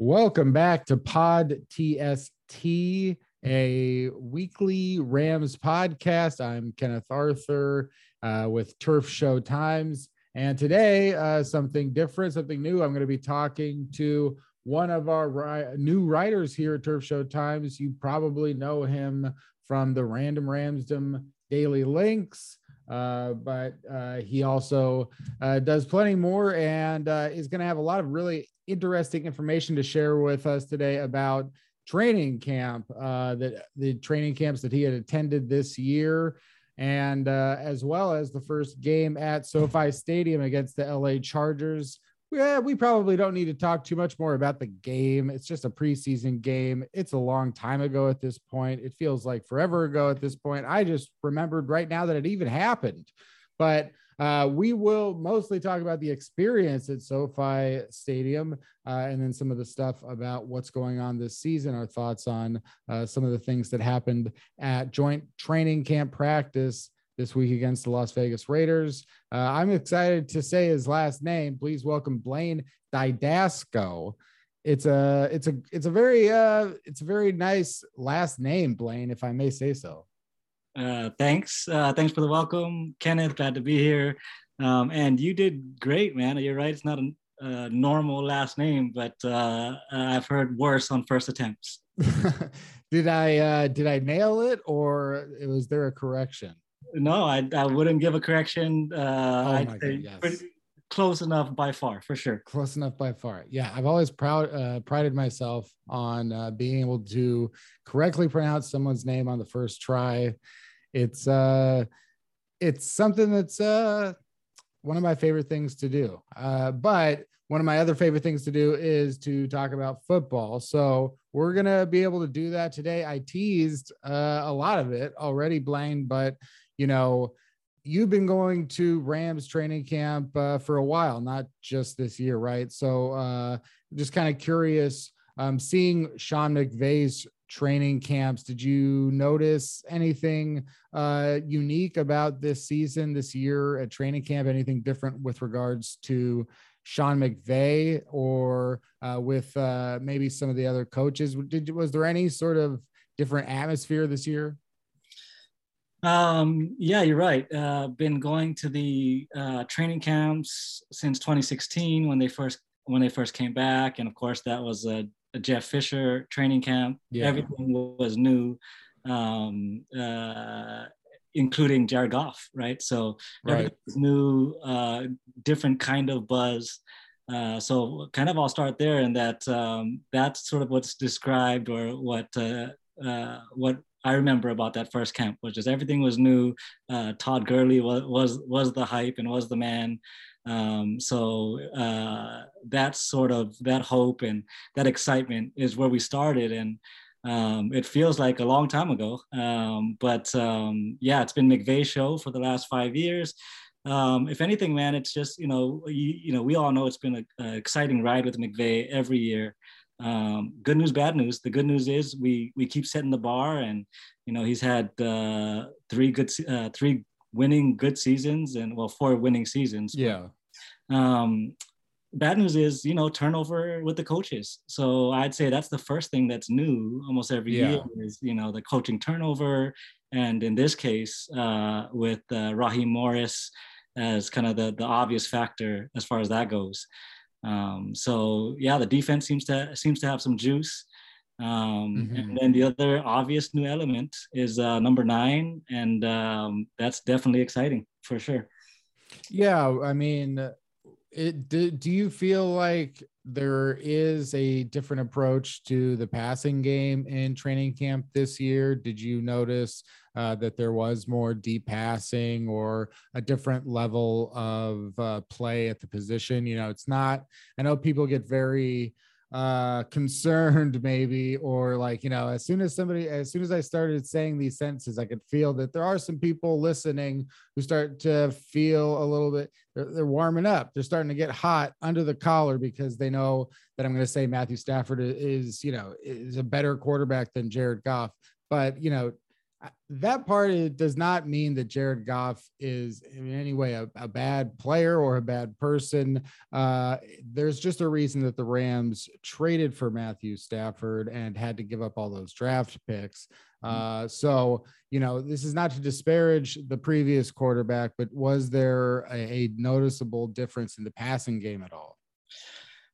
Welcome back to Pod TST, a weekly Rams podcast. I'm Kenneth Arthur uh, with Turf Show Times. And today, uh, something different, something new. I'm going to be talking to one of our ri- new writers here at Turf Show Times. You probably know him from the Random Ramsdom Daily Links. Uh, but uh, he also uh, does plenty more and uh, is going to have a lot of really interesting information to share with us today about training camp, uh, that the training camps that he had attended this year, and as well as the first game at SoFi Stadium against the LA Chargers. Yeah, we probably don't need to talk too much more about the game. It's just a preseason game. It's a long time ago at this point. It feels like forever ago at this point. I just remembered right now that it even happened. But uh, we will mostly talk about the experience at SoFi Stadium uh, and then some of the stuff about what's going on this season, our thoughts on uh, some of the things that happened at joint training camp practice this week against the Las Vegas Raiders. Uh, I'm excited to say his last name. Please welcome Blaine Didasco. It's a it's a it's a very uh it's a very nice last name, Blaine, if I may say so. Uh, thanks. Uh, thanks for the welcome, Kenneth. Glad to be here. Um, and you did great, man. You're right. It's not a, a normal last name, but uh, I've heard worse on first attempts. did I uh, did I nail it, or was there a correction? No, I, I wouldn't give a correction. Uh, oh I'd say God, yes. close enough by far, for sure. Close enough by far. Yeah, I've always proud uh, prided myself on uh, being able to correctly pronounce someone's name on the first try it's uh it's something that's uh one of my favorite things to do. Uh, but one of my other favorite things to do is to talk about football. So we're gonna be able to do that today. I teased uh, a lot of it already, Blaine, but you know, you've been going to Rams training camp uh, for a while, not just this year, right? So uh, just kind of curious, um, seeing Sean McVay's training camps. Did you notice anything uh, unique about this season, this year at training camp? Anything different with regards to Sean McVay or uh, with uh, maybe some of the other coaches? Did was there any sort of different atmosphere this year? Um, yeah, you're right. Uh, been going to the uh, training camps since 2016 when they first when they first came back, and of course that was a Jeff Fisher training camp. Yeah. Everything was new, um, uh, including Jared Goff, right? So right. new, uh, different kind of buzz. Uh, so kind of I'll start there, and that um, that's sort of what's described or what uh, uh, what I remember about that first camp, which is everything was new. Uh, Todd Gurley was was was the hype and was the man. Um, so uh, that sort of that hope and that excitement is where we started, and um, it feels like a long time ago. Um, but um, yeah, it's been McVay show for the last five years. Um, if anything, man, it's just you know you, you know we all know it's been an exciting ride with McVay every year. Um, good news, bad news. The good news is we we keep setting the bar, and you know he's had uh, three good uh, three winning good seasons and well four winning seasons. Yeah. Um, bad news is, you know, turnover with the coaches. So I'd say that's the first thing that's new almost every yeah. year is, you know, the coaching turnover. And in this case, uh, with uh, Raheem Morris as kind of the, the obvious factor as far as that goes. Um, so yeah, the defense seems to seems to have some juice. Um, mm-hmm. And then the other obvious new element is uh, number nine, and um, that's definitely exciting for sure. Yeah, I mean, it do, do you feel like there is a different approach to the passing game in training camp this year did you notice uh, that there was more deep passing or a different level of uh, play at the position. You know, it's not. I know people get very uh concerned maybe or like you know as soon as somebody as soon as i started saying these sentences i could feel that there are some people listening who start to feel a little bit they're, they're warming up they're starting to get hot under the collar because they know that i'm going to say matthew stafford is you know is a better quarterback than jared goff but you know that part it does not mean that Jared Goff is in any way a, a bad player or a bad person. Uh, there's just a reason that the Rams traded for Matthew Stafford and had to give up all those draft picks. Mm-hmm. Uh, so, you know, this is not to disparage the previous quarterback, but was there a, a noticeable difference in the passing game at all?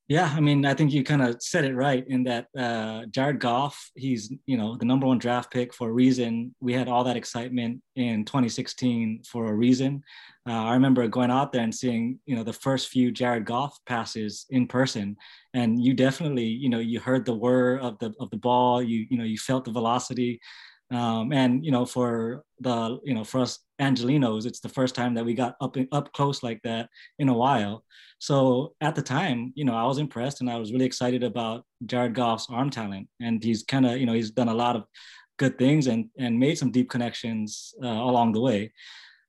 Yeah, I mean, I think you kind of said it right in that uh, Jared Goff, he's you know the number one draft pick for a reason. We had all that excitement in 2016 for a reason. Uh, I remember going out there and seeing you know the first few Jared Goff passes in person, and you definitely you know you heard the whir of the of the ball. You you know you felt the velocity. Um, and you know, for the you know, for us Angelinos, it's the first time that we got up up close like that in a while. So at the time, you know, I was impressed and I was really excited about Jared Goff's arm talent, and he's kind of you know he's done a lot of good things and and made some deep connections uh, along the way.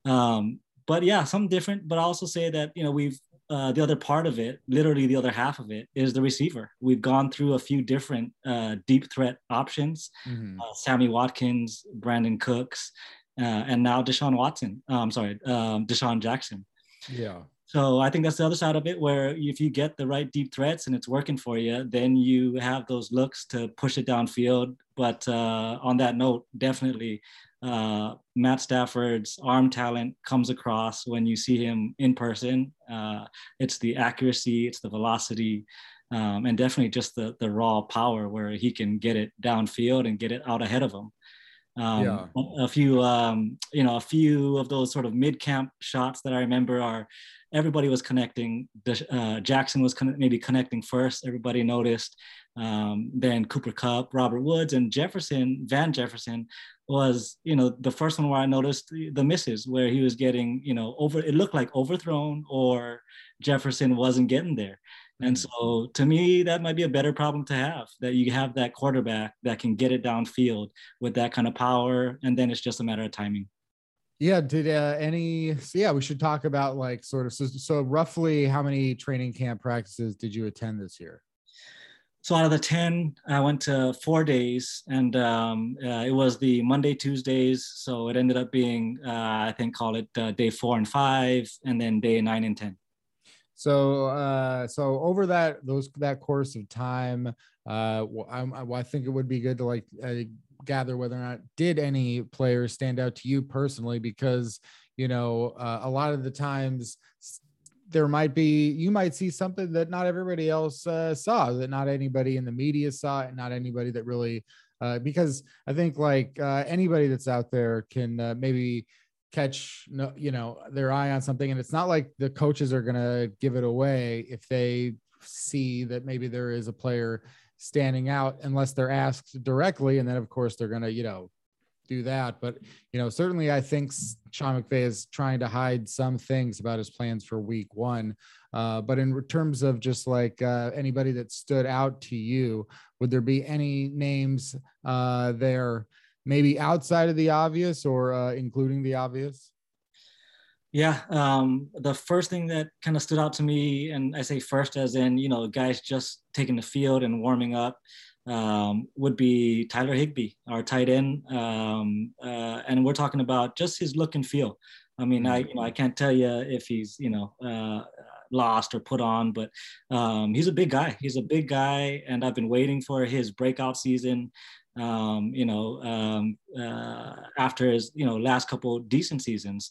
Um, but yeah, some different. But I also say that you know we've uh, the other part of it, literally the other half of it, is the receiver. We've gone through a few different uh, deep threat options: mm-hmm. uh, Sammy Watkins, Brandin Cooks, uh, and now Deshaun Watson. Uh, I'm sorry, um, DeSean Jackson. Yeah. So I think that's the other side of it, where if you get the right deep threats and it's working for you, then you have those looks to push it downfield. But uh, on that note, definitely uh, Matt Stafford's arm talent comes across when you see him in person. Uh, it's the accuracy, it's the velocity, um, and definitely just the the raw power where he can get it downfield and get it out ahead of him. Um, yeah. A few, um, you know, a few of those sort of mid camp shots that I remember are everybody was connecting. Uh, Jackson was con- maybe connecting first. Everybody noticed. Um, then Cooper Kupp, Robert Woods, and Jefferson, Van Jefferson was, you know, the first one where I noticed the, misses where he was getting, you know, over, it looked like overthrown or Jefferson wasn't getting there. And mm. so to me, that might be a better problem to have that you have that quarterback that can get it downfield with that kind of power. And then it's just a matter of timing. Yeah. Did uh, any, so yeah, we should talk about like sort of, so, so roughly how many training camp practices did you attend this year? So out of the 10 i went to four days and um, uh, it was the monday tuesdays. So it ended up being uh, i think call it uh, day four and five and then day nine and 10 so uh, so over that those that course of time uh, I, I think it would be good to like uh, gather whether or not did any players stand out to you personally? Because you know a lot of the times there might be you might see something that not everybody else uh, saw that not anybody in the media saw and not anybody that really uh, because i think like uh, anybody that's out there can uh, maybe catch you know their eye on something and it's not like the coaches are going to give it away if they see that maybe there is a player standing out unless they're asked directly and then of course they're going to you know do that. But you know, certainly I think Sean McVay is trying to hide some things about his plans for Week One. Uh, but in terms of just like uh, anybody that stood out to you, would there be any names uh, there, maybe outside of the obvious or uh, including the obvious? Yeah, um, the first thing that kind of stood out to me, and I say first as in, you know, guys just taking the field and warming up, um, would be Tyler Higbee, our tight end, um, uh, and we're talking about just his look and feel. I mean, I you know I can't tell you if he's you know uh, lost or put on, but um, he's a big guy. He's a big guy, and I've been waiting for his breakout season. Um, you know, um, uh, after his you know last couple decent seasons,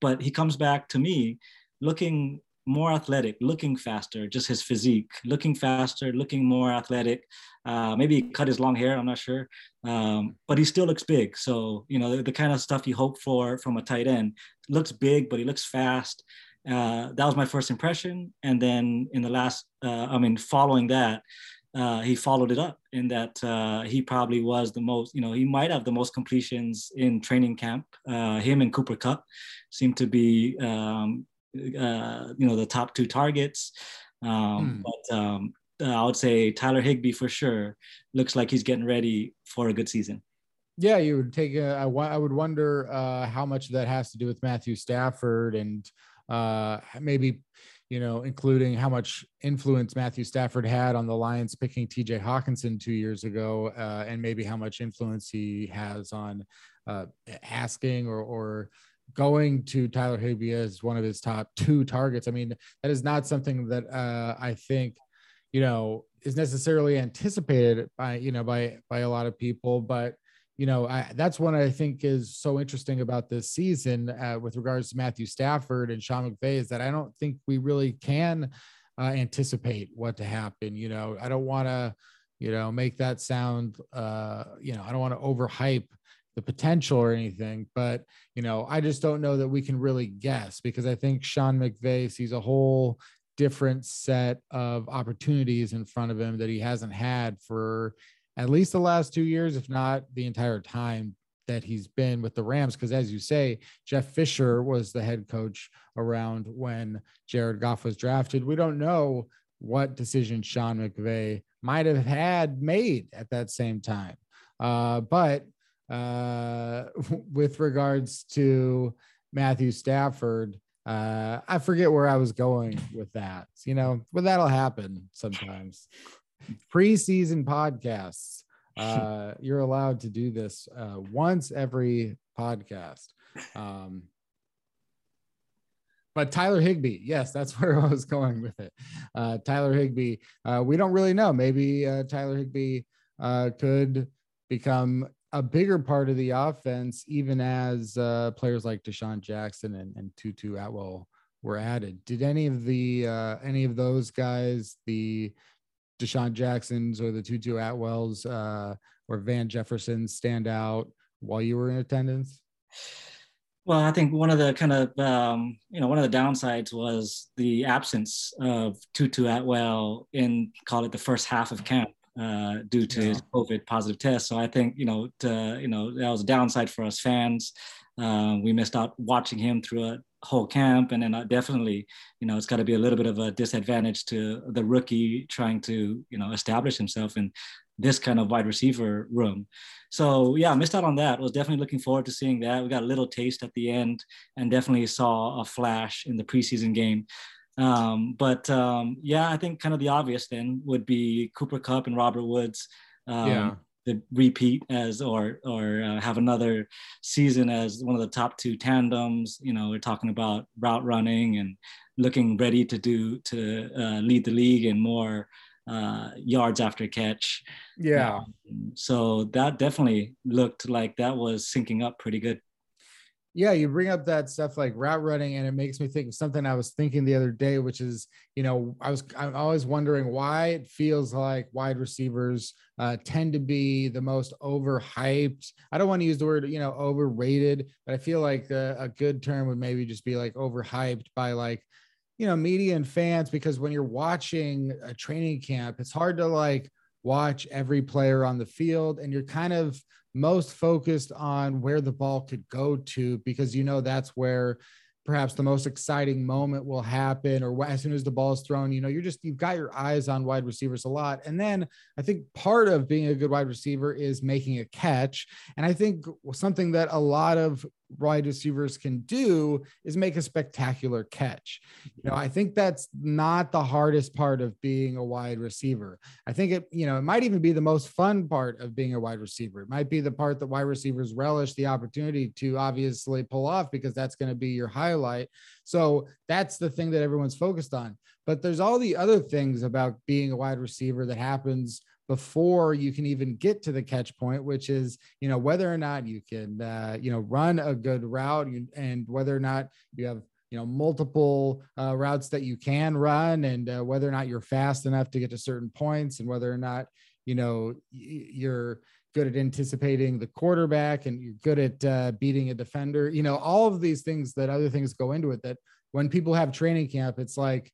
but he comes back to me looking more athletic, looking faster, just his physique, looking faster, looking more athletic. Uh, maybe he cut his long hair, I'm not sure. Um, but he still looks big. So, you know, the, the, kind of stuff you hope for from a tight end looks big, but he looks fast. Uh, that was my first impression. And then in the last, uh, I mean, following that, uh, he followed it up in that uh, he probably was the most, you know, he might have the most completions in training camp. Uh, him and Cooper Kupp seem to be, um, uh, you know, the top two targets. Um, mm. But um, uh, I would say Tyler Higbee for sure looks like he's getting ready for a good season. Yeah, you would take. A, I, I would wonder uh, how much of that has to do with Matthew Stafford and maybe you know, including how much influence Matthew Stafford had on the Lions picking TJ Hockenson two years ago, uh, and maybe how much influence he has on uh, asking or, or going to Tyler Higbee as one of his top two targets. I mean, that is not something that uh, I think, you know, is necessarily anticipated by, you know, by, by a lot of people, but you know, I, that's what I think is so interesting about this season uh, with regards to Matthew Stafford and Sean McVay is that I don't think we really can uh, anticipate what to happen. You know, I don't want to, you know, make that sound, uh, you know, I don't want to overhype the potential or anything, but you know, I just don't know that we can really guess because I think Sean McVay sees a whole different set of opportunities in front of him that he hasn't had for at least the last two years, if not the entire time that he's been with the Rams. Because as you say, Jeff Fisher was the head coach around when Jared Goff was drafted. We don't know what decision Sean McVay might have had made at that same time. Uh, but uh, with regards to Matthew Stafford, uh, I forget where I was going with that. You know, but that'll happen sometimes preseason podcasts. Uh, you're allowed to do this uh, once every podcast. Um, but Tyler Higbee, yes, that's where I was going with it. Uh, Tyler Higbee, uh, we don't really know. Maybe uh, Tyler Higbee uh, could become a bigger part of the offense, even as uh, players like DeSean Jackson and, and Tutu Atwell were added. Did any of the uh, any of those guys, the DeSean Jacksons or the Tutu Atwells uh, or Van Jefferson stand out while you were in attendance? Well, I think one of the kind of um, you know one of the downsides was the absence of Tutu Atwell in call it the first half of camp uh, due to yeah. his COVID positive test. So I think you know to, you know that was a downside for us fans. Uh, we missed out watching him through a whole camp and then uh, definitely you know it's got to be a little bit of a disadvantage to the rookie trying to you know establish himself in this kind of wide receiver room so yeah missed out on that was definitely looking forward to seeing that we got a little taste at the end and definitely saw a flash in the preseason game um, but um, yeah i think kind of the obvious then would be cooper Kupp and robert woods um, yeah to repeat as or or uh, have another season as one of the top two tandems. You know, we're talking about route running and looking ready to do to uh, lead the league in more uh, yards after catch. Yeah. Um, so that definitely looked like that was syncing up pretty good yeah, you bring up that stuff like route running, and it makes me think of something I was thinking the other day, which is, you know, I was I'm always wondering why it feels like wide receivers uh, tend to be the most overhyped. I don't want to use the word, you know, overrated, but I feel like a, a good term would maybe just be like overhyped by like, you know, media and fans, because when you're watching a training camp, it's hard to like watch every player on the field, and you're kind of most focused on where the ball could go to because you know that's where perhaps the most exciting moment will happen or as soon as the ball is thrown you know you're just you've got your eyes on wide receivers a lot. And then i think part of being a good wide receiver is making a catch. And i think something that a lot of wide receivers can do is make a spectacular catch. You know, I think that's not the hardest part of being a wide receiver. I think it, you know, it might even be the most fun part of being a wide receiver. It might be the part that wide receivers relish the opportunity to obviously pull off because that's going to be your highlight. So that's the thing that everyone's focused on. But there's all the other things about being a wide receiver that happens before you can even get to the catch point, which is, you know, whether or not you can, uh, you know, run a good route and whether or not you have, you know, multiple uh, routes that you can run and uh, whether or not you're fast enough to get to certain points and whether or not, you know, you're good at anticipating the quarterback and you're good at uh, beating a defender, you know, all of these things that other things go into it that when people have training camp, it's like,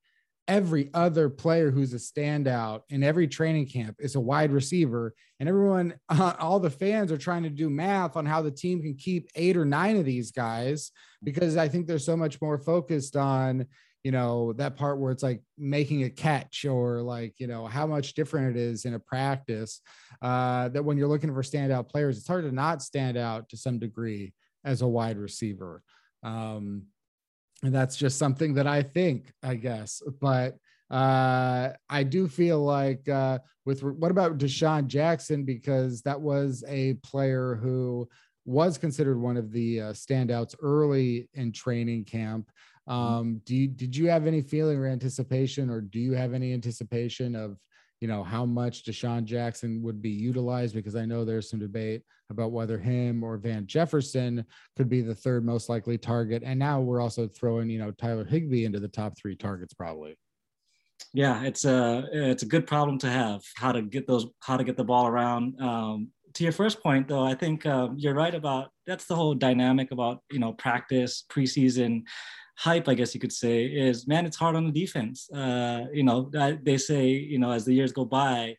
every other player who's a standout in every training camp is a wide receiver. And everyone uh, all the fans are trying to do math on how the team can keep eight or nine of these guys because i think they're so much more focused on you know that part where it's like making a catch or like you know how much different it is in a practice uh, that when you're looking for standout players it's hard to not stand out to some degree as a wide receiver. Um, and that's just something that i think i guess but uh, i do feel like uh, with what about DeSean Jackson because that was a player who was considered one of the uh, standouts early in training camp Mm-hmm. Um, do you, did you have any feeling or anticipation, or do you have any anticipation of, you know, how much DeSean Jackson would be utilized? Because I know there's some debate about whether him or Van Jefferson could be the third most likely target. And now we're also throwing, you know, Tyler Higbee into the top three targets, probably. Yeah, it's a it's a good problem to have. How to get those, how to get the ball around. Um, to your first point, though, I think uh, you're right about that's the whole dynamic about you know practice, preseason hype, I guess you could say, is man, it's hard on the defense. Uh, you know, they say, you know, as the years go by,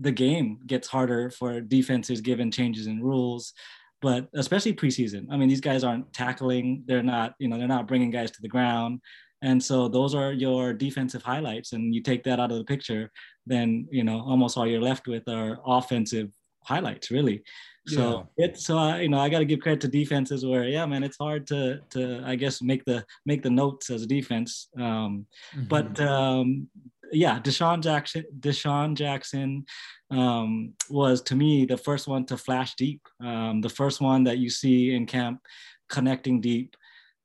the game gets harder for defenses given changes in rules, but especially preseason. I mean, these guys aren't tackling; they're not, you know, they're not bringing guys to the ground, and so those are your defensive highlights. And you take that out of the picture, then you know, almost all you're left with are offensive highlights, really. So yeah. it's so uh, you know I got to give credit to defenses where yeah man it's hard to to I guess make the make the notes as a defense. Um, mm-hmm. But um, yeah, DeSean Jackson DeSean Jackson um, was to me the first one to flash deep, um, the first one that you see in camp connecting deep.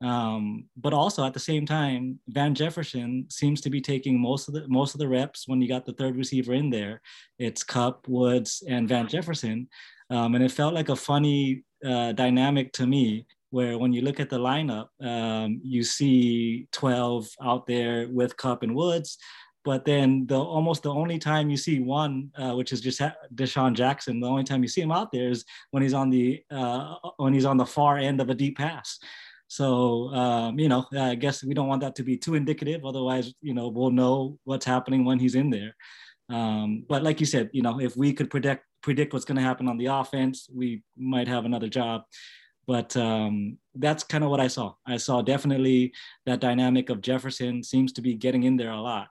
Um, but also at the same time, Van Jefferson seems to be taking most of the most of the reps when you got the third receiver in there. It's Kupp, Woods, and Van Jefferson. Um, and it felt like a funny uh, dynamic to me where when you look at the lineup, um, you see 12 out there with Kupp and Woods, but then the almost the only time you see one, uh, which is just DeSean Jackson, the only time you see him out there is when he's on the uh, when he's on the far end of a deep pass. So um, you know, I guess we don't want that to be too indicative. Otherwise, you know, we'll know what's happening when he's in there. Um, but like you said, you know, if we could predict predict what's going to happen on the offense, we might have another job. But um, that's kind of what I saw. I saw definitely that dynamic of Jefferson seems to be getting in there a lot.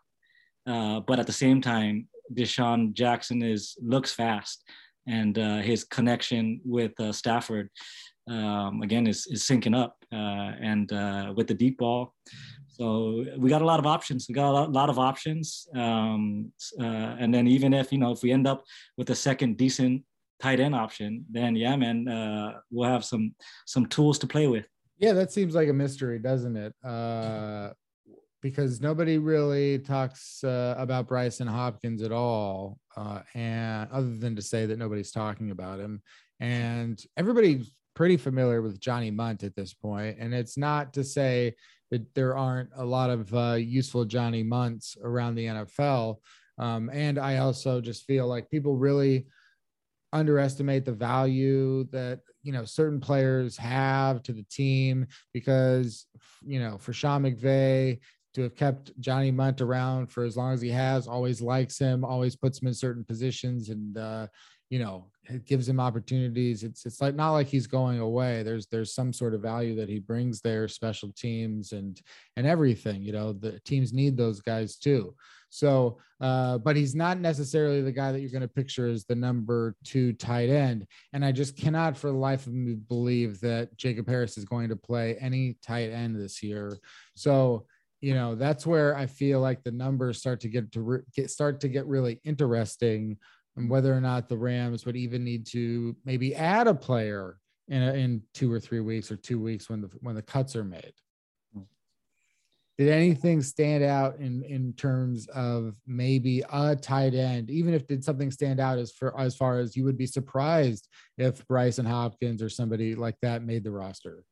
Uh, but at the same time, DeSean Jackson is looks fast, and uh, his connection with uh, Stafford um, again is, is syncing up. Uh, and uh, with the deep ball, so we got a lot of options. We got a lot, of options. Um, uh, and then even if, you know, if we end up with a second decent tight end option, then yeah, man, uh, we'll have some, some tools to play with. Yeah. That seems like a mystery, doesn't it? Uh, because nobody really talks uh, about Brycen Hopkins at all. Uh, and other than to say that nobody's talking about him and everybody's pretty familiar with Johnny Mundt at this point. And it's not to say that there aren't a lot of uh, useful Johnny Mundts around the NFL. Um, and I also just feel like people really underestimate the value that you know certain players have to the team because you know for Sean McVay to have kept Johnny Mundt around for as long as he has, always likes him, always puts him in certain positions, and uh, you know it gives him opportunities. It's it's like not like he's going away. There's there's some sort of value that he brings there special teams and and everything you know the teams need those guys too. So uh but he's not necessarily the guy that you're going to picture as the number two tight end. And i just cannot for the life of me believe that jacob harris is going to play any tight end this year. So you know that's where i feel like the numbers start to get to re- get start to get really interesting and whether or not the Rams would even need to maybe add a player in a, in two or three weeks or two weeks when the when the cuts are made. Did anything stand out in in terms of maybe a tight end? Even if did something stand out as for as far as you would be surprised if Brycen Hopkins or somebody like that made the roster?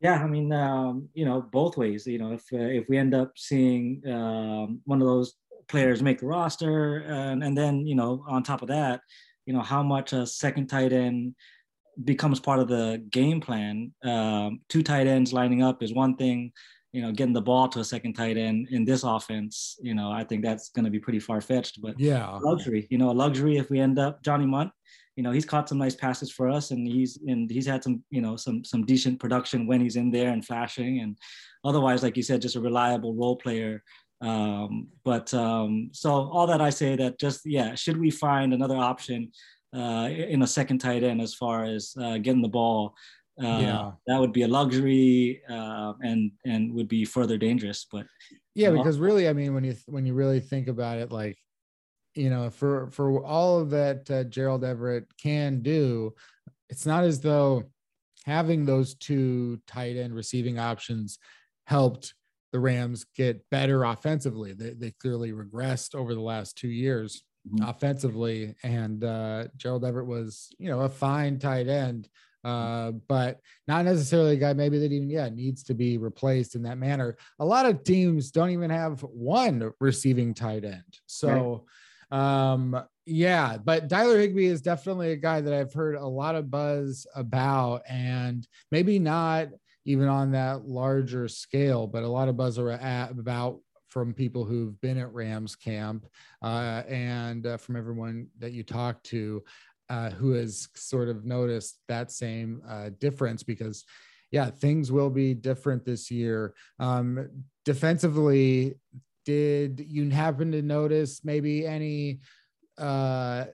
Yeah, I mean, um, you know, both ways. You know, if uh, if we end up seeing um, one of those players make the roster, and, and then you know on top of that, you know how much a second tight end becomes part of the game plan. Um, two tight ends lining up is one thing. you know, getting the ball to a second tight end in this offense, you know, I think that's going to be pretty far fetched. But yeah, luxury, you know, a luxury if we end up Johnny Mundt. You know, he's caught some nice passes for us, and he's and he's had some, you know, some some decent production when he's in there and flashing. And otherwise, like you said, just a reliable role player. Um, but um, so all that I say that just yeah, should we find another option uh, in a second tight end as far as uh, getting the ball? uh, yeah. that would be a luxury uh, and and would be further dangerous but yeah because really i mean when you when you really think about it like you know for for all of that uh, gerald everett can do it's not as though having those two tight end receiving options helped the rams get better offensively they, they clearly regressed over the last two years mm-hmm. offensively and uh, gerald everett was you know a fine tight end uh, but not necessarily a guy maybe that even yeah needs to be replaced in that manner. A lot of teams don't even have one receiving tight end, so right. um, yeah. But Tyler Higbee is definitely a guy that I've heard a lot of buzz about, and maybe not even on that larger scale, but a lot of buzz about from people who've been at Rams camp uh, and uh, from everyone that you talk to uh, who has sort of noticed that same uh, difference because yeah things will be different this year. Um, defensively did you happen to notice maybe any uh,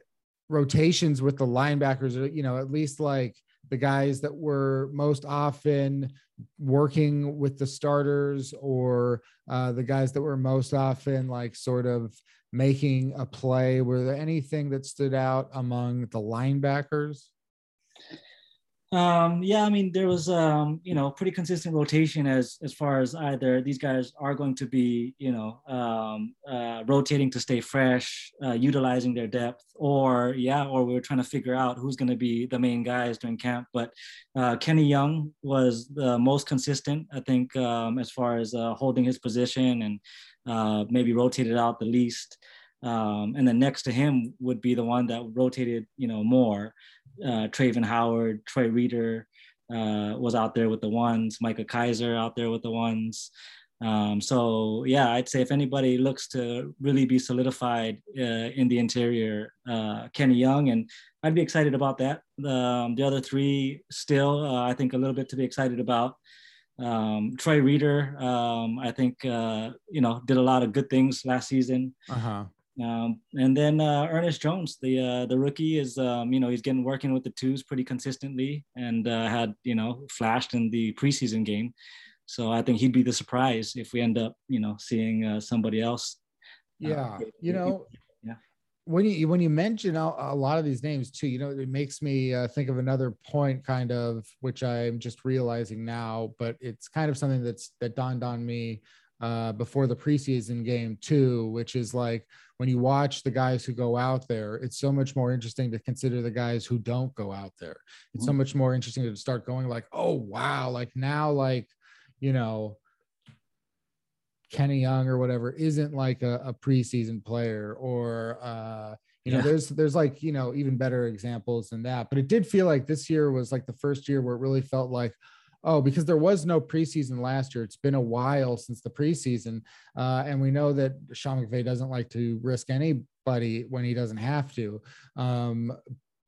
rotations with the linebackers or you know at least like the guys that were most often working with the starters or uh, the guys that were most often like sort of making a play? Were there anything that stood out among the linebackers? Um, yeah, I mean, there was um, you know pretty consistent rotation as as far as either these guys are going to be you know um, uh, rotating to stay fresh, uh, utilizing their depth, or yeah, or we were trying to figure out who's going to be the main guys during camp. But uh, Kenny Young was the most consistent, I think, um, as far as uh, holding his position and uh, maybe rotated out the least. Um, and then next to him would be the one that rotated, you know, more. Uh, Travin Howard, Troy Reeder uh, was out there with the ones, Micah Kiser out there with the ones. Um, so yeah, I'd say if anybody looks to really be solidified uh, in the interior, uh, Kenny Young, and I'd be excited about that. Um, the other three still, uh, I think, a little bit to be excited about. Um, Troy Reeder, um, I think, uh, you know, did a lot of good things last season. Uh-huh. Um, and then uh, Ernest Jones, the uh, the rookie, is um, you know he's getting working with the twos pretty consistently, and uh, had you know flashed in the preseason game. So I think he'd be the surprise if we end up you know seeing uh, somebody else. Uh, yeah, you know, yeah. when you when you mention a, a, lot of these names too, you know, it makes me uh, think of another point, kind of, which I'm just realizing now, but it's kind of something that's that dawned on me uh, before the preseason game too, which is like when you watch the guys who go out there, it's so much more interesting to consider the guys who don't go out there. It's so mm-hmm. much more interesting to start going like, oh wow, like now, like you know, Kenny Young or whatever isn't like a, a preseason player or uh you know yeah. there's there's like you know even better examples than that but it did feel like this year was like the first year where it really felt like oh because there was no preseason last year. It's been a while since the preseason uh, and we know that sean mcvay doesn't like to risk anybody when he doesn't have to um,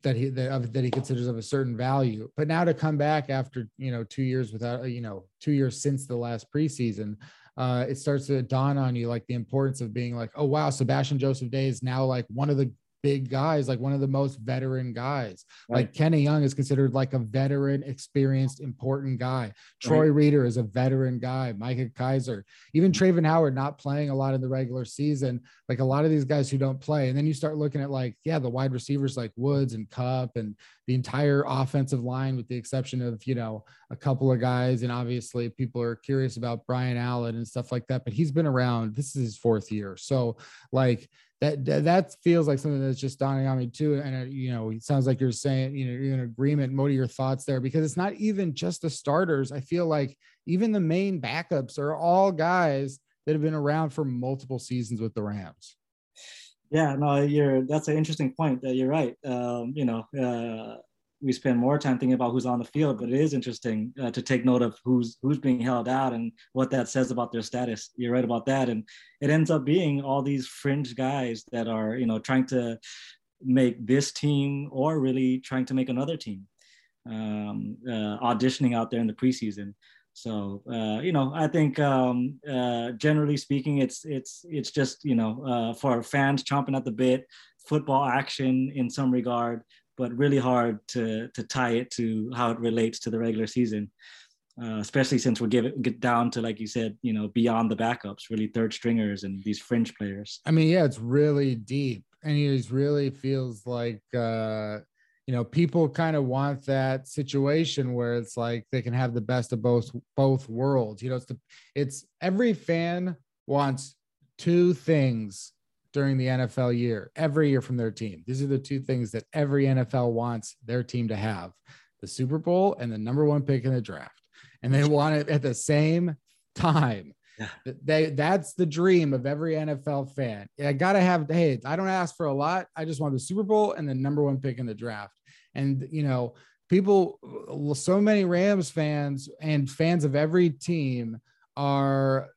that he that, that he considers of a certain value. But now to come back after you know two years without you know two years since the last preseason uh, it starts to dawn on you like the importance of being like, oh wow, Sebastian Joseph Day is now like one of the big guys, like one of the most veteran guys. Right. Like Kenny Young is considered like a veteran, experienced, important guy. Troy right. Reeder is a veteran guy. Micah Kiser, even mm-hmm. Travin Howard not playing a lot in the regular season. Like a lot of these guys who don't play. And then you start looking at like, yeah, the wide receivers like Woods and Kupp and the entire offensive line, with the exception of, you know, a couple of guys. And obviously people are curious about Brian Allen and stuff like that, but he's been around. This is his fourth year. So like that that feels like something that's just dawning on me too. And it, you know, it sounds like you're saying, you know, you're in agreement. What are your thoughts there? Because it's not even just the starters. I feel like even the main backups are all guys that have been around for multiple seasons with the Rams. Yeah, no, you're that's an interesting point. Uh, you're right. Um, you know, uh, we spend more time thinking about who's on the field, but it is interesting uh, to take note of who's who's being held out and what that says about their status. You're right about that, and it ends up being all these fringe guys that are you know trying to make this team or really trying to make another team, um, uh, auditioning out there in the preseason. So uh, you know, I think um, uh, generally speaking, it's it's it's just you know uh, for fans chomping at the bit, football action in some regard, but really hard to to tie it to how it relates to the regular season. Uh, especially since we give it get down to like you said, you know, beyond the backups, really third stringers and these fringe players. I mean, yeah, it's really deep, and he really feels like uh, you know people kind of want that situation where it's like they can have the best of both both worlds you know it's the it's every fan wants two things during the NFL year every year from their team these are the two things that every NFL wants their team to have the Super Bowl and the number 1 pick in the draft and they want it at the same time yeah. They that's the dream of every NFL fan. I gotta have hey, I don't ask for a lot. I just want the Super Bowl and the number one pick in the draft. And you know, people so many Rams fans and fans of every team are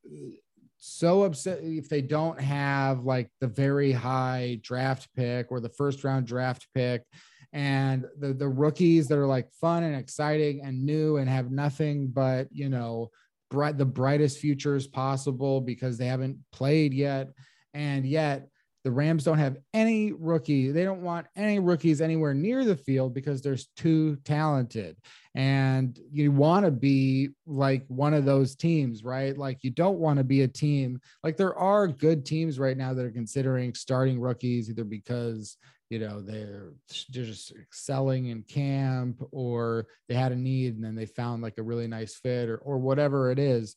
so upset if they don't have like the very high draft pick or the first round draft pick and the the rookies that are like fun and exciting and new and have nothing but you know bright the brightest futures possible because they haven't played yet. And yet the Rams don't have any rookie. They don't want any rookies anywhere near the field because there's too talented. And you want to be like one of those teams, right? Like you don't want to be a team like there are good teams right now that are considering starting rookies either because you know they're, they're just excelling in camp or they had a need and then they found like a really nice fit or or whatever it is.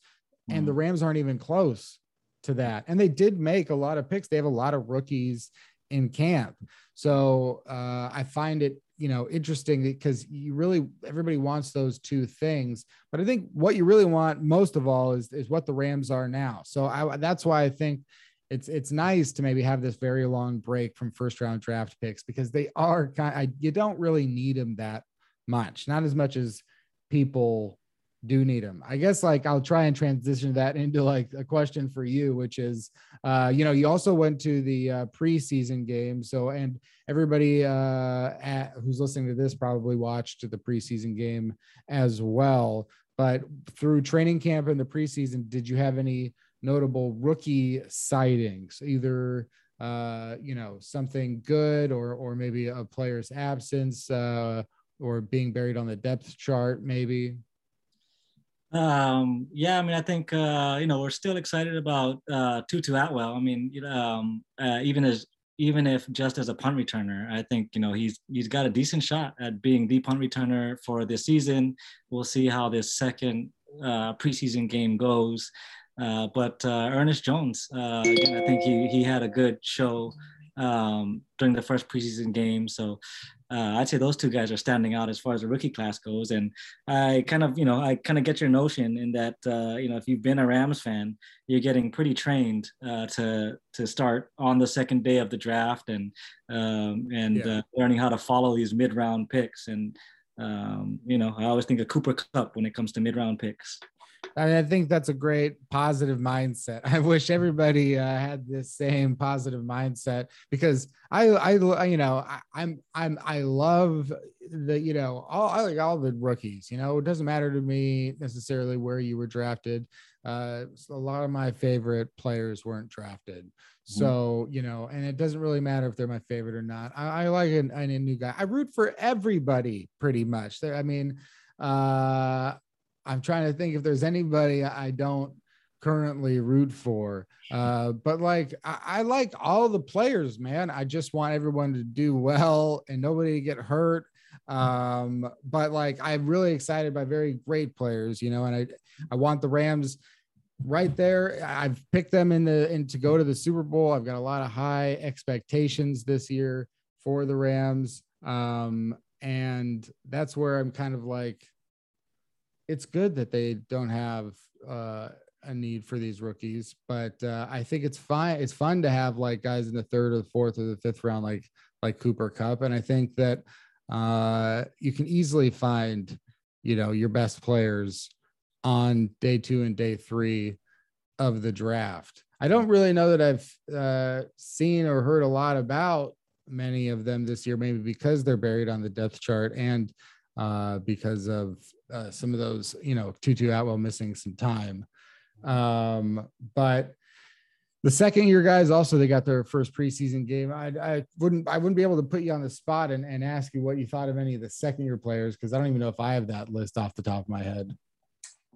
And the mm-hmm. Rams aren't even close to that. And they did make a lot of picks. They have a lot of rookies in camp. So uh, I find it, you know, interesting because you really everybody wants those two things. But I think what you really want most of all is is what the Rams are now. So I, that's why I think it's it's nice to maybe have this very long break from first round draft picks because they are kind. Of, you don't really need them that much, not as much as people do need them. I guess like I'll try and transition that into like a question for you, which is, uh, you know, you also went to the uh, preseason game. So, and everybody uh, at, who's listening to this probably watched the preseason game as well. But through training camp and the preseason, did you have any notable rookie sightings, either? Uh, you know, something good or or maybe a player's absence uh, or being buried on the depth chart, maybe. Um, yeah, I mean, I think uh, you know we're still excited about uh, Tutu Atwell. I mean, um, uh, even as even if just as a punt returner, I think you know he's he's got a decent shot at being the punt returner for this season. We'll see how this second uh, preseason game goes. Uh, but uh, Ernest Jones, uh, I think he he had a good show um, during the first preseason game. So uh, I'd say those two guys are standing out as far as the rookie class goes. And I kind of, you know, I kind of get your notion in that, uh, you know, if you've been a Rams fan, you're getting pretty trained uh, to to start on the second day of the draft and um, and yeah. Uh, learning how to follow these mid round picks. And um, you know, I always think of Cooper Kupp when it comes to mid round picks. I mean, I think that's a great positive mindset. I wish everybody uh, had this same positive mindset because I, I, you know, I, I'm, I'm, I love the, you know, all I like all the rookies. You know, it doesn't matter to me necessarily where you were drafted. Uh, a lot of my favorite players weren't drafted, mm-hmm. so you know, and it doesn't really matter if they're my favorite or not. I, I like a, a new guy. I root for everybody pretty much. There, I mean, uh I'm trying to think if there's anybody I don't currently root for. Uh, but like I, I, like all the players, man. I just want everyone to do well and nobody to get hurt. Um, but like I'm really excited by very great players, you know, and I I want the Rams right there. I've picked them in the in to go to the Super Bowl. I've got a lot of high expectations this year for the Rams. Um, and that's where I'm kind of like it's good that they don't have uh, a need for these rookies, but uh, I think it's fine. It's fun to have like guys in the third or the fourth or the fifth round, like like Cooper Kupp, and I think that uh, you can easily find, you know, your best players on day two and day three of the draft. I don't really know that I've uh, seen or heard a lot about many of them this year, maybe because they're buried on the depth chart and uh, because of uh, some of those, you know, Tutu Atwell missing some time. Um, but the second year guys also they got their first preseason game. I, I wouldn't I wouldn't be able to put you on the spot and, and ask you what you thought of any of the second year players because I don't even know if I have that list off the top of my head.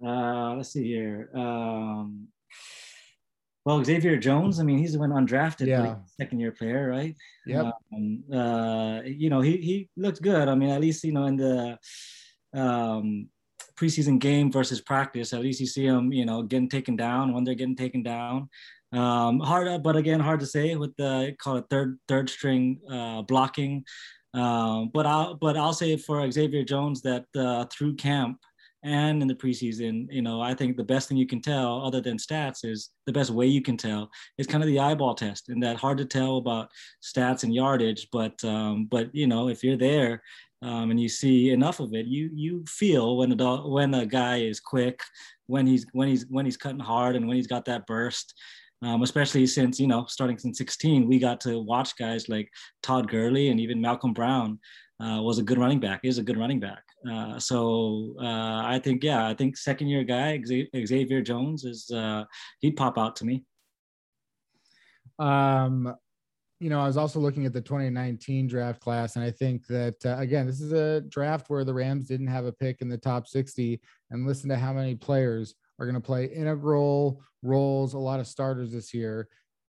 Uh, let's see here. Um, well, Xavier Jones, I mean, he's the one undrafted yeah. second year player, right? Yeah. Um, uh, you know, he he looks good. I mean, at least you know in the um, preseason game versus practice, at least you see him, you know, getting taken down when they're getting taken down. Um, hard, but again, hard to say with the call it third third string uh, blocking. Um, but I'll but I'll say for Xavier Jones that uh, through camp and in the preseason, you know, I think the best thing you can tell, other than stats, is the best way you can tell is kind of the eyeball test, and that hard to tell about stats and yardage. But um, but you know, if you're there um, and you see enough of it, you you feel when a dog, when a guy is quick, when he's when he's when he's cutting hard, and when he's got that burst. Um, especially since you know starting since 16 we got to watch guys like todd Gurley and even malcolm brown uh, was a good running back is a good running back uh, so uh, I think, yeah, I think second year guy Xavier Jones is uh, he'd pop out to me. Um, you know, I was also looking at the 2019 draft class, and I think that uh, again, this is a draft where the Rams didn't have a pick in the top 60. And listen to how many players are going to play integral roles, a lot of starters this year.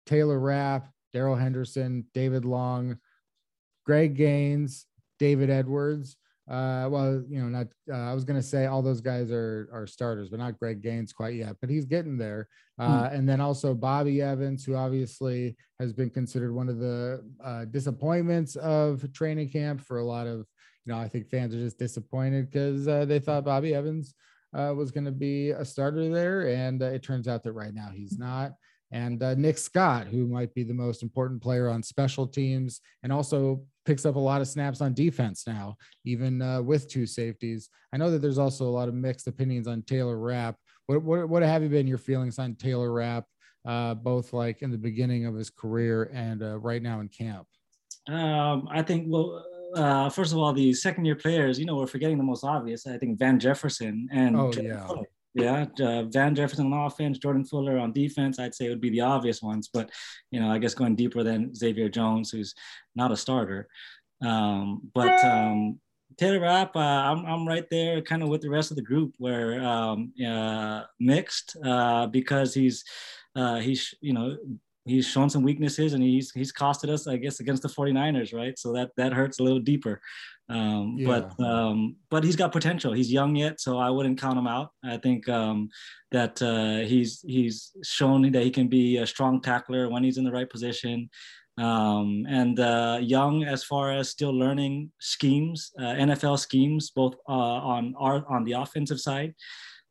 Taylor Rapp, Darrell Henderson, David Long, Greg Gaines, David Edwards uh, well, you know, not uh, I was gonna say all those guys are are starters, but not Greg Gaines quite yet, but he's getting there. Uh, mm. And then also Bobby Evans, who obviously has been considered one of the uh, disappointments of training camp for a lot of, you know, I think fans are just disappointed because uh, they thought Bobby Evans uh, was going to be a starter there, and uh, it turns out that right now he's not and uh, Nick Scott, who might be the most important player on special teams, and also picks up a lot of snaps on defense now, even uh, with two safeties. I know that there's also a lot of mixed opinions on Taylor Rapp. What what, what have you been your feelings on Taylor Rapp, uh, both like in the beginning of his career and uh, right now in camp? Um, I think well. Uh, first of all, the second year players, you know, we're forgetting the most obvious. I think Van Jefferson and oh, yeah. Yeah, uh, Van Jefferson on offense, Jordan Fuller on defense. I'd say would be the obvious ones, but you know, I guess going deeper than Xavier Jones, who's not a starter. Um, but um, Taylor Rapp, uh, I'm I'm right there, kind of with the rest of the group, where um, uh, mixed uh, because he's uh, he's you know he's shown some weaknesses and he's he's costed us, I guess, against the 49ers, right? So that that hurts a little deeper. Um, yeah. But um, but he's got potential. He's young yet, so I wouldn't count him out. I think um, that uh, he's he's shown that he can be a strong tackler when he's in the right position. Um, and uh, young as far as still learning schemes, uh, NFL schemes, both uh, on our on the offensive side,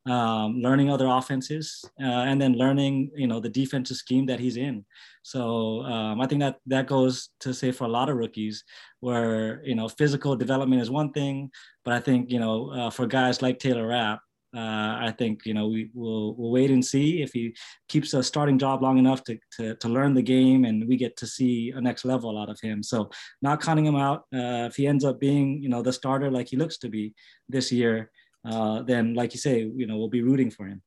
um, learning other offenses, uh, and then learning, you know, the defensive scheme that he's in. So um, I think that that goes to say for a lot of rookies, where you know physical development is one thing, but I think you know uh, for guys like Taylor Rapp, uh, I think you know we will we'll wait and see if he keeps a starting job long enough to, to, to learn the game and we get to see a next level out of him. So not counting him out. Uh, if he ends up being you know the starter like he looks to be this year, uh, then like you say, you know, we'll be rooting for him.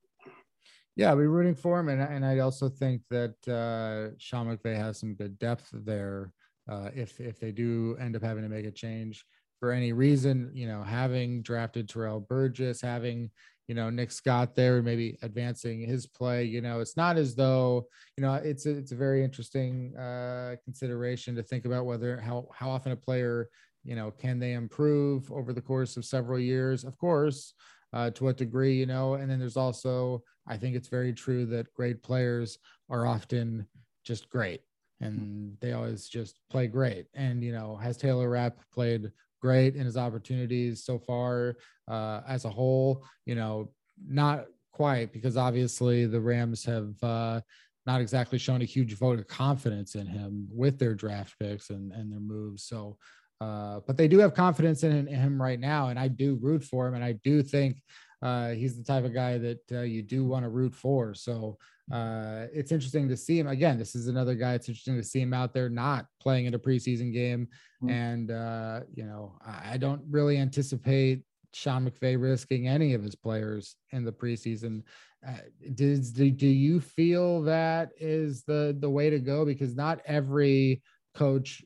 Yeah, we're rooting for him, and and I also think that uh, Sean McVay has some good depth there. Uh, if if they do end up having to make a change for any reason, you know, having drafted Terrell Burgess, having you know Nick Scott there, maybe advancing his play. You know, it's not as though you know it's a, it's a very interesting uh, consideration to think about whether how how often a player you know, can they improve over the course of several years? Of course, uh, to what degree, you know, and then there's also, I think it's very true that great players are often just great and they always just play great. And, you know, has Taylor Rapp played great in his opportunities so far uh, as a whole? You know, not quite because obviously the Rams have uh, not exactly shown a huge vote of confidence in him with their draft picks and, and their moves. So uh, but they do have confidence in, him right now, and I do root for him, and I do think uh, he's the type of guy that uh, you do want to root for. So uh, it's interesting to see him again. This is another guy. It's interesting to see him out there not playing in a preseason game, mm-hmm. and uh, you know I don't really anticipate Sean McVay risking any of his players in the preseason. Uh, does do, do you feel that is the the way to go? Because not every coach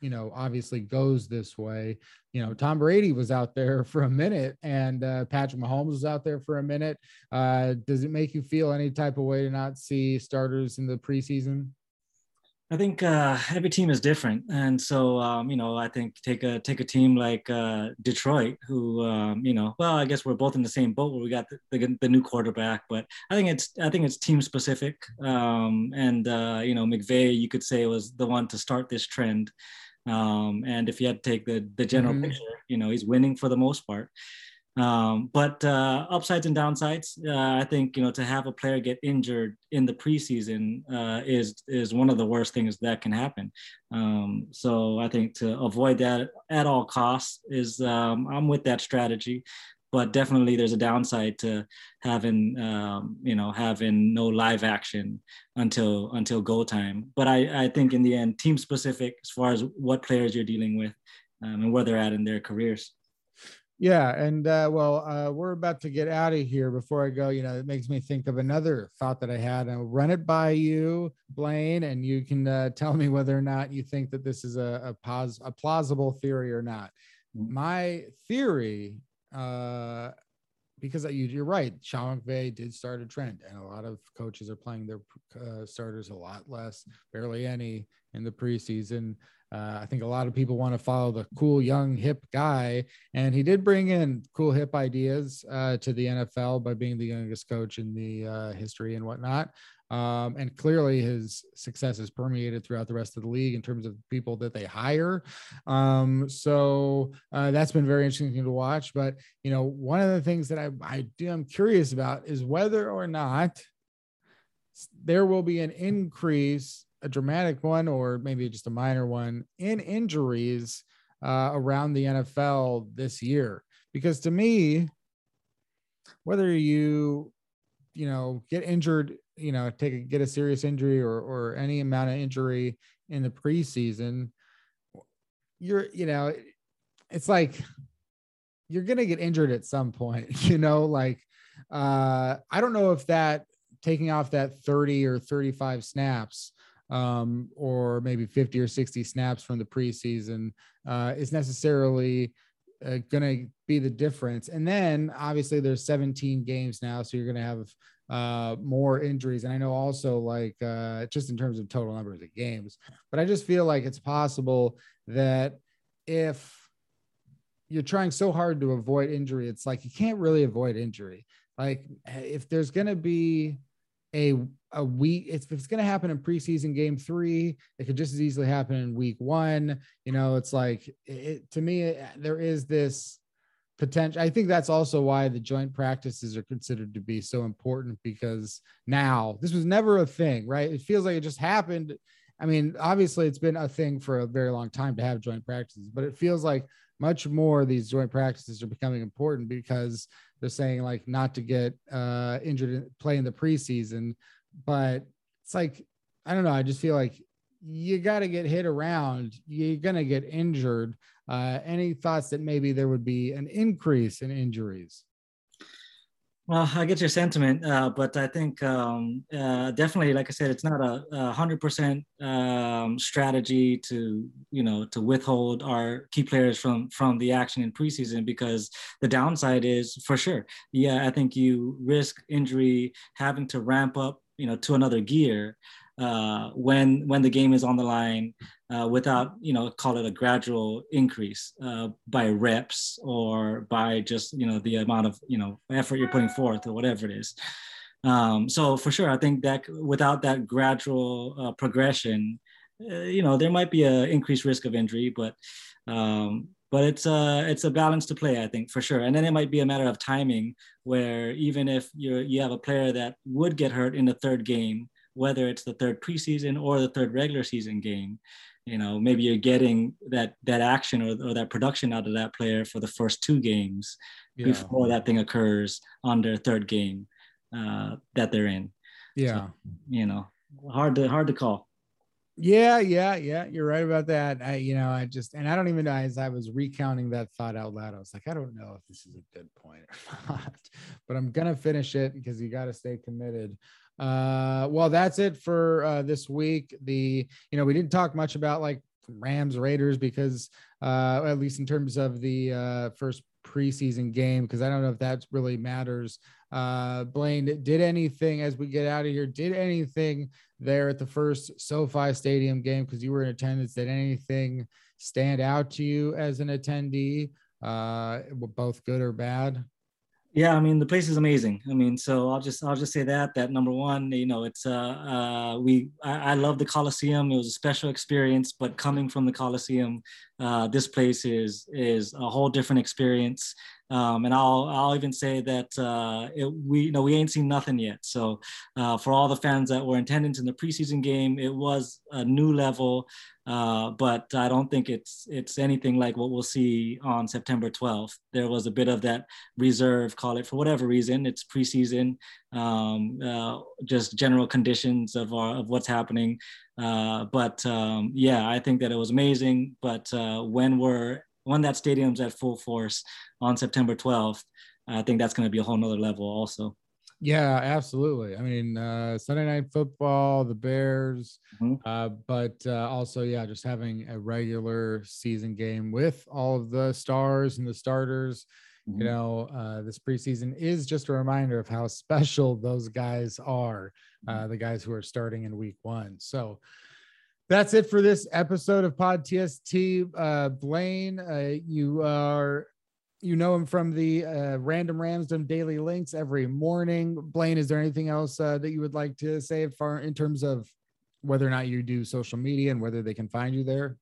you know, obviously goes this way. You know, Tom Brady was out there for a minute and uh, Patrick Mahomes was out there for a minute. Uh, does it make you feel any type of way to not see starters in the preseason? I think uh, every team is different, and so um, you know, I think take a take a team like uh, Detroit, who um, you know, well, I guess we're both in the same boat where we got the, the, the new quarterback, but I think it's I think it's team specific, um, and uh, you know, McVay, you could say was the one to start this trend, um, and if you had to take the the general mm-hmm. picture, you know, he's winning for the most part. Um, but uh, upsides and downsides, uh, I think you know to have a player get injured in the preseason uh, is is one of the worst things that can happen. Um, so I think to avoid that at all costs is um, I'm with that strategy. But definitely, there's a downside to having um, you know having no live action until until go time. But I, I think in the end, team specific as far as what players you're dealing with um, and where they're at in their careers. Yeah, and uh, well, uh, we're about to get out of here. Before I go, you know, it makes me think of another thought that I had. I'll run it by you, Blaine, and you can uh, tell me whether or not you think that this is a a, pos- a plausible theory or not. My theory, uh, because you, are right, Sean McVay did start a trend, and a lot of coaches are playing their uh, starters a lot less, barely any in the preseason. Uh, I think a lot of people want to follow the cool, young, hip guy, and he did bring in cool, hip ideas uh, to the NFL by being the youngest coach in the uh, history and whatnot. Um, and clearly, his success has permeated throughout the rest of the league in terms of people that they hire. Um, so uh, that's been very interesting to watch. But you know, one of the things that I I do I'm curious about is whether or not there will be an increase a dramatic one or maybe just a minor one in injuries uh, around the NFL this year. Because to me, whether you, you know, get injured, you know, take a, get a serious injury or or any amount of injury in the preseason, you're, you know, it's like you're gonna get injured at some point. You know, like uh, I don't know if that taking off that 30 or 35 snaps um, or maybe 50 or 60 snaps from the preseason uh, is necessarily uh, going to be the difference. And then obviously there's 17 games now, so you're going to have uh, more injuries. And I know also like uh, just in terms of total numbers of games, but I just feel like it's possible that if you're trying so hard to avoid injury, it's like you can't really avoid injury. Like if there's going to be a a week if it's going to happen in preseason game three it could just as easily happen in week one. You know it's like it, to me uh, there is this potential i think that's also why the joint practices are considered to be so important because now this was never a thing right? It feels like it just happened. I mean obviously it's been a thing for a very long time to have joint practices but it feels like much more these joint practices are becoming important because they're saying like not to get uh, injured in, play in the preseason, but it's like I don't know. I just feel like you got to get hit around. You're gonna get injured. Uh, any thoughts that maybe there would be an increase in injuries? Well, I get your sentiment, uh, but I think um, uh, definitely, like I said, it's not a hundred percent um, strategy to you know to withhold our key players from from the action in preseason because the downside is for sure. Yeah, I think you risk injury, having to ramp up, you know, to another gear uh, when when the game is on the line uh, without you know call it a gradual increase uh, by reps or by just you know the amount of you know effort you're putting forth or whatever it is. Um, so for sure i think that without that gradual uh, progression uh, you know there might be an increased risk of injury but um, but it's a it's a balance to play i think for sure. And then it might be a matter of timing where even if you you have a player that would get hurt in the third game whether it's the third preseason or the third regular season game you know maybe you're getting that that action or, or that production out of that player for the first two games yeah. before that thing occurs on their third game uh, that they're in yeah so, you know hard to hard to call yeah, yeah, yeah. You're right about that. I, you know, I just, and I don't even know as I was recounting that thought out loud, I was like, I don't know if this is a good point or not, but I'm gonna finish it because you got to stay committed. Uh, well, that's it for uh, this week. The, you know, we didn't talk much about like Rams Raiders because, uh, at least in terms of the uh, first preseason game, because I don't know if that really matters. Uh, Blaine, did anything as we get out of here? Did anything there at the first SoFi Stadium game because you were in attendance? Did anything stand out to you as an attendee, uh, both good or bad? Yeah, I mean the place is amazing. I mean, so I'll just I'll just say that that number one, you know, it's uh, uh we I, I love the Coliseum. It was a special experience, but coming from the Coliseum, uh, this place is is a whole different experience. Um, and I'll I'll even say that uh, it, we you know we ain't seen nothing yet. So uh, for all the fans that were in attendance in the preseason game, it was a new level, uh, but I don't think it's it's anything like what we'll see on September 12th. There was a bit of that reserve, call it for whatever reason. It's preseason, um, uh, just general conditions of our, of what's happening. Uh, but um, yeah, I think that it was amazing. But uh, when we're when that stadium's at full force on September 12th, I think that's going to be a whole nother level also. Yeah, absolutely. I mean, uh, Sunday night football, the Bears, mm-hmm. uh, but uh, also, yeah, just having a regular season game with all of the stars and the starters. Mm-hmm. You know, uh, this preseason is just a reminder of how special those guys are, uh, mm-hmm. the guys who are starting in week one. So, that's it for this episode of Pod TST. Uh, Blaine, uh, you are you know him from the uh, Random Ramsdom Daily Links every morning. Blaine, is there anything else uh, that you would like to say far in terms of whether or not you do social media and whether they can find you there?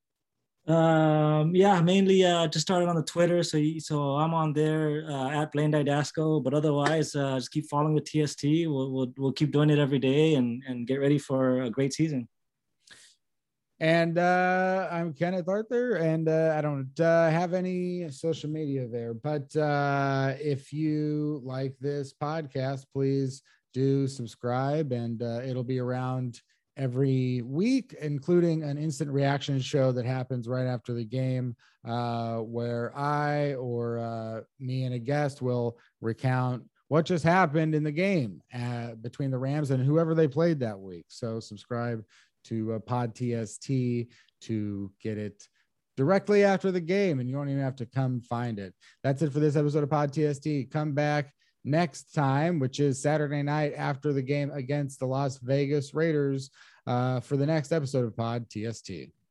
Um, yeah, mainly uh, just started on the Twitter, so so I'm on there uh, at Blaine Didasco. But otherwise, uh, just keep following with TST. We'll, we'll we'll keep doing it every day and and get ready for a great season. And uh, I'm Kenneth Arthur, and uh, I don't uh, have any social media there. But uh, if you like this podcast, please do subscribe, and uh, it'll be around every week, including an instant reaction show that happens right after the game, uh, where I or uh, me and a guest will recount what just happened in the game uh, between the Rams and whoever they played that week. So subscribe to uh, Pod TST to get it directly after the game, and you don't even have to come find it. That's it for this episode of Pod TST. Come back next time, which is Saturday night after the game against the Las Vegas Raiders, uh, for the next episode of Pod TST.